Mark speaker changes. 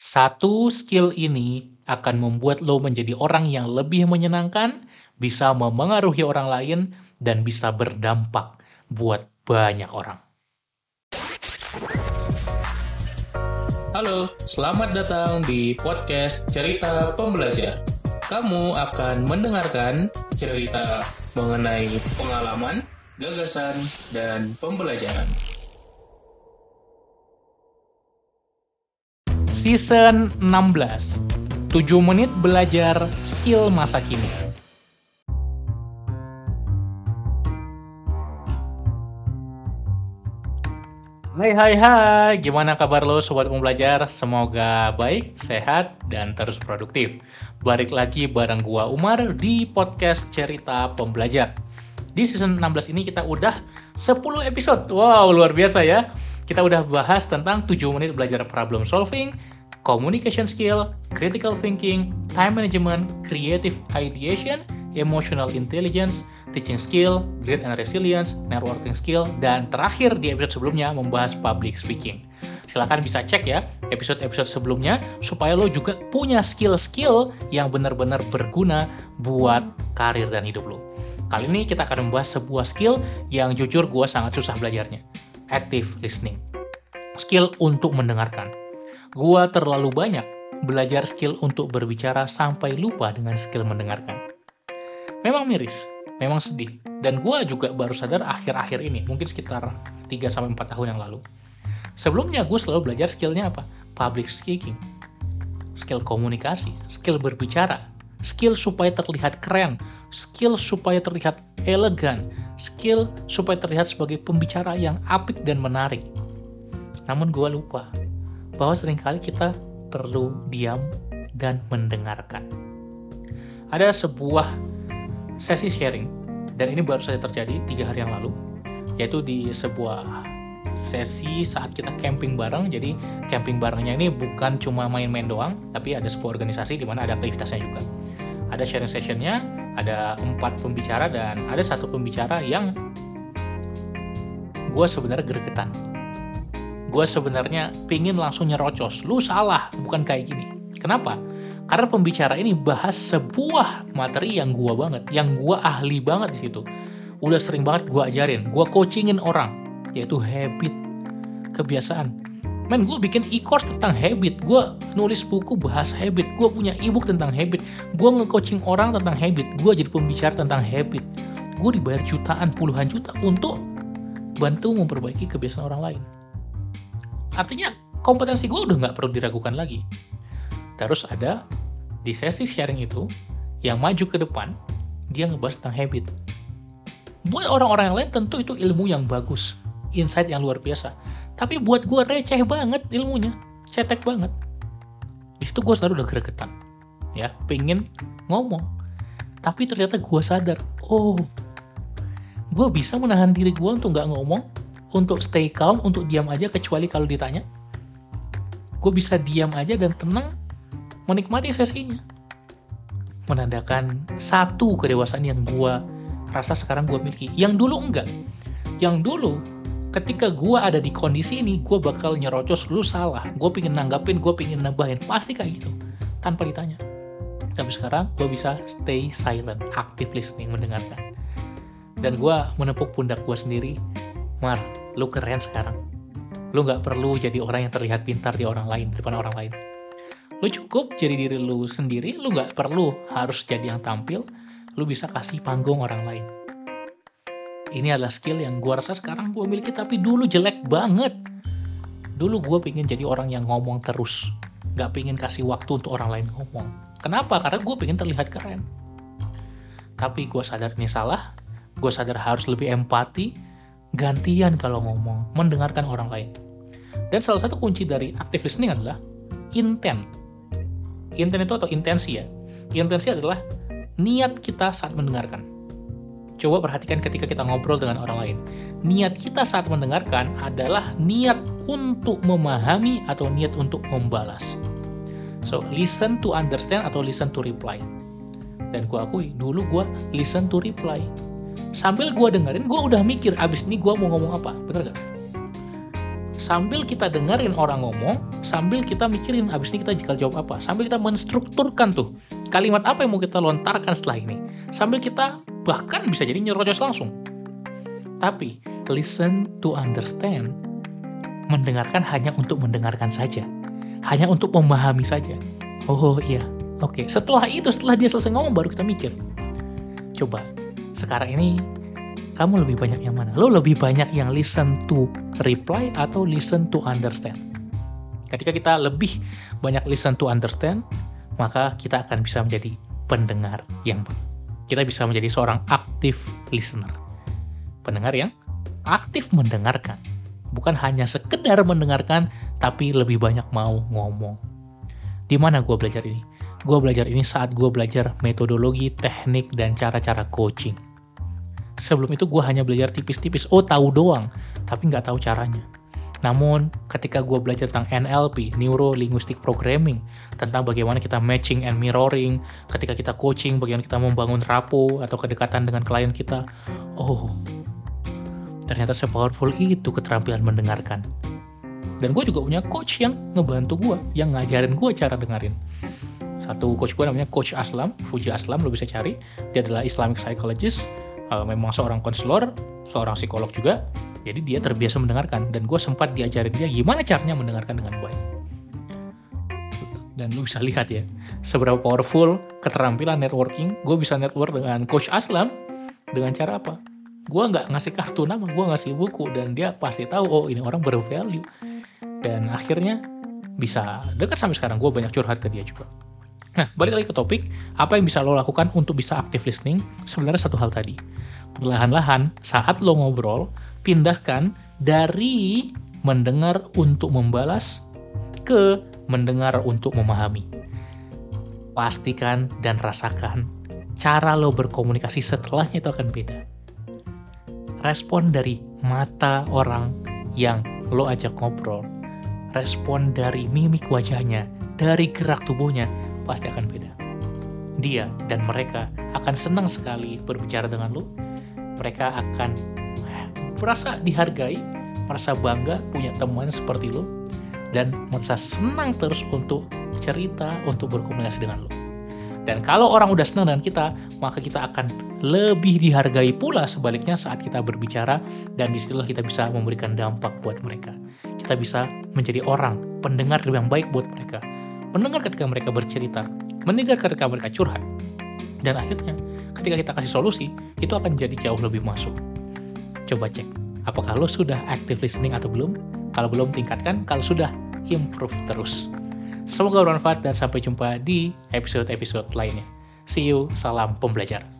Speaker 1: Satu skill ini akan membuat lo menjadi orang yang lebih menyenangkan, bisa memengaruhi orang lain, dan bisa berdampak buat banyak orang.
Speaker 2: Halo, selamat datang di podcast Cerita Pembelajar. Kamu akan mendengarkan cerita mengenai pengalaman, gagasan, dan pembelajaran.
Speaker 1: Season 16 7 menit belajar skill masa kini Hai hai hai, gimana kabar lo sobat pembelajar? Semoga baik, sehat, dan terus produktif. Balik lagi bareng gua Umar di podcast Cerita Pembelajar. Di season 16 ini kita udah 10 episode. Wow, luar biasa ya kita udah bahas tentang 7 menit belajar problem solving, communication skill, critical thinking, time management, creative ideation, emotional intelligence, teaching skill, grit and resilience, networking skill, dan terakhir di episode sebelumnya membahas public speaking. Silahkan bisa cek ya episode-episode sebelumnya supaya lo juga punya skill-skill yang benar-benar berguna buat karir dan hidup lo. Kali ini kita akan membahas sebuah skill yang jujur gue sangat susah belajarnya active listening. Skill untuk mendengarkan. Gua terlalu banyak belajar skill untuk berbicara sampai lupa dengan skill mendengarkan. Memang miris, memang sedih. Dan gua juga baru sadar akhir-akhir ini, mungkin sekitar 3-4 tahun yang lalu. Sebelumnya gue selalu belajar skillnya apa? Public speaking, skill komunikasi, skill berbicara, skill supaya terlihat keren, skill supaya terlihat elegan, skill supaya terlihat sebagai pembicara yang apik dan menarik. Namun gue lupa bahwa sering kali kita perlu diam dan mendengarkan. Ada sebuah sesi sharing, dan ini baru saja terjadi tiga hari yang lalu, yaitu di sebuah sesi saat kita camping bareng. Jadi camping barengnya ini bukan cuma main-main doang, tapi ada sebuah organisasi di mana ada aktivitasnya juga. Ada sharing sessionnya, ada empat pembicara dan ada satu pembicara yang gue sebenarnya gregetan gue sebenarnya pingin langsung nyerocos. Lu salah bukan kayak gini. Kenapa? Karena pembicara ini bahas sebuah materi yang gue banget yang gue ahli banget di situ. Udah sering banget gue ajarin gue coachingin orang yaitu habit. Kebiasaan. Men gue bikin e-course tentang habit. Gue nulis buku bahas habit. Gue punya e-book tentang habit. Gue nge-coaching orang tentang habit. Gue jadi pembicara tentang habit. Gue dibayar jutaan puluhan juta untuk bantu memperbaiki kebiasaan orang lain artinya kompetensi gue udah nggak perlu diragukan lagi. Terus ada di sesi sharing itu yang maju ke depan dia ngebahas tentang habit. Buat orang-orang yang lain tentu itu ilmu yang bagus insight yang luar biasa. Tapi buat gue receh banget ilmunya cetek banget. Di situ gue selalu udah gregetan ya pengen ngomong. Tapi ternyata gue sadar oh gue bisa menahan diri gue untuk nggak ngomong untuk stay calm untuk diam aja kecuali kalau ditanya. Gue bisa diam aja dan tenang menikmati sesinya. Menandakan satu kedewasaan yang gue rasa sekarang gue miliki. Yang dulu enggak. Yang dulu ketika gue ada di kondisi ini gue bakal nyerocos lu salah. Gue pingin nanggapin gue pingin nambahin. Pasti kayak gitu tanpa ditanya. Tapi sekarang gue bisa stay silent active listening mendengarkan. Dan gue menepuk pundak gue sendiri Mar lu keren sekarang. Lu nggak perlu jadi orang yang terlihat pintar di orang lain di depan orang lain. Lu cukup jadi diri lu sendiri lu nggak perlu harus jadi yang tampil. Lu bisa kasih panggung orang lain. Ini adalah skill yang gue rasa sekarang gue miliki tapi dulu jelek banget. Dulu gue pengen jadi orang yang ngomong terus. Gak pengen kasih waktu untuk orang lain ngomong. Kenapa? Karena gue pengen terlihat keren. Tapi gue sadar ini salah. Gue sadar harus lebih empati gantian kalau ngomong mendengarkan orang lain dan salah satu kunci dari active listening adalah intent intent itu atau intensi ya intensi adalah niat kita saat mendengarkan Coba perhatikan ketika kita ngobrol dengan orang lain. Niat kita saat mendengarkan adalah niat untuk memahami atau niat untuk membalas. So, listen to understand atau listen to reply. Dan gue akui, dulu gue listen to reply. Sambil gue dengerin, gue udah mikir, abis ini gue mau ngomong apa. Bener gak? sambil kita dengerin orang ngomong, sambil kita mikirin abis ini kita jika jawab apa, sambil kita menstrukturkan tuh kalimat apa yang mau kita lontarkan setelah ini, sambil kita bahkan bisa jadi nyerocos langsung. Tapi listen to understand, mendengarkan hanya untuk mendengarkan saja, hanya untuk memahami saja. Oh iya, oke. Setelah itu, setelah dia selesai ngomong baru kita mikir. Coba sekarang ini kamu lebih banyak yang mana? Lo lebih banyak yang listen to reply atau listen to understand? Ketika kita lebih banyak listen to understand, maka kita akan bisa menjadi pendengar yang baik. Kita bisa menjadi seorang active listener. Pendengar yang aktif mendengarkan. Bukan hanya sekedar mendengarkan, tapi lebih banyak mau ngomong. Di mana gue belajar ini? Gue belajar ini saat gue belajar metodologi, teknik, dan cara-cara coaching sebelum itu gue hanya belajar tipis-tipis oh tahu doang tapi nggak tahu caranya namun ketika gue belajar tentang NLP, Neuro Linguistic Programming, tentang bagaimana kita matching and mirroring, ketika kita coaching, bagaimana kita membangun rapo atau kedekatan dengan klien kita, oh, ternyata sepowerful itu keterampilan mendengarkan. Dan gue juga punya coach yang ngebantu gue, yang ngajarin gue cara dengerin. Satu coach gue namanya Coach Aslam, Fuji Aslam, lo bisa cari. Dia adalah Islamic Psychologist, uh, memang seorang konselor, seorang psikolog juga, jadi dia terbiasa mendengarkan dan gue sempat diajarin dia gimana caranya mendengarkan dengan baik. Dan lu bisa lihat ya, seberapa powerful keterampilan networking. Gue bisa network dengan Coach Aslam dengan cara apa? Gue nggak ngasih kartu nama, gue ngasih buku dan dia pasti tahu oh ini orang bervalue. Dan akhirnya bisa dekat sampai sekarang. Gue banyak curhat ke dia juga. Nah, balik lagi ke topik, apa yang bisa lo lakukan untuk bisa active listening? Sebenarnya satu hal tadi. Perlahan-lahan, saat lo ngobrol, pindahkan dari mendengar untuk membalas ke mendengar untuk memahami. Pastikan dan rasakan cara lo berkomunikasi setelahnya itu akan beda. Respon dari mata orang yang lo ajak ngobrol, respon dari mimik wajahnya, dari gerak tubuhnya, pasti akan beda. Dia dan mereka akan senang sekali berbicara dengan lo. Mereka akan merasa dihargai, merasa bangga punya teman seperti lo, dan merasa senang terus untuk cerita, untuk berkomunikasi dengan lo. Dan kalau orang udah senang dengan kita, maka kita akan lebih dihargai pula sebaliknya saat kita berbicara dan di situlah kita bisa memberikan dampak buat mereka. Kita bisa menjadi orang, pendengar yang baik buat mereka mendengar ketika mereka bercerita, mendengar ketika mereka curhat. Dan akhirnya, ketika kita kasih solusi, itu akan jadi jauh lebih masuk. Coba cek, apakah lo sudah active listening atau belum? Kalau belum, tingkatkan. Kalau sudah, improve terus. Semoga bermanfaat dan sampai jumpa di episode-episode lainnya. See you, salam pembelajar.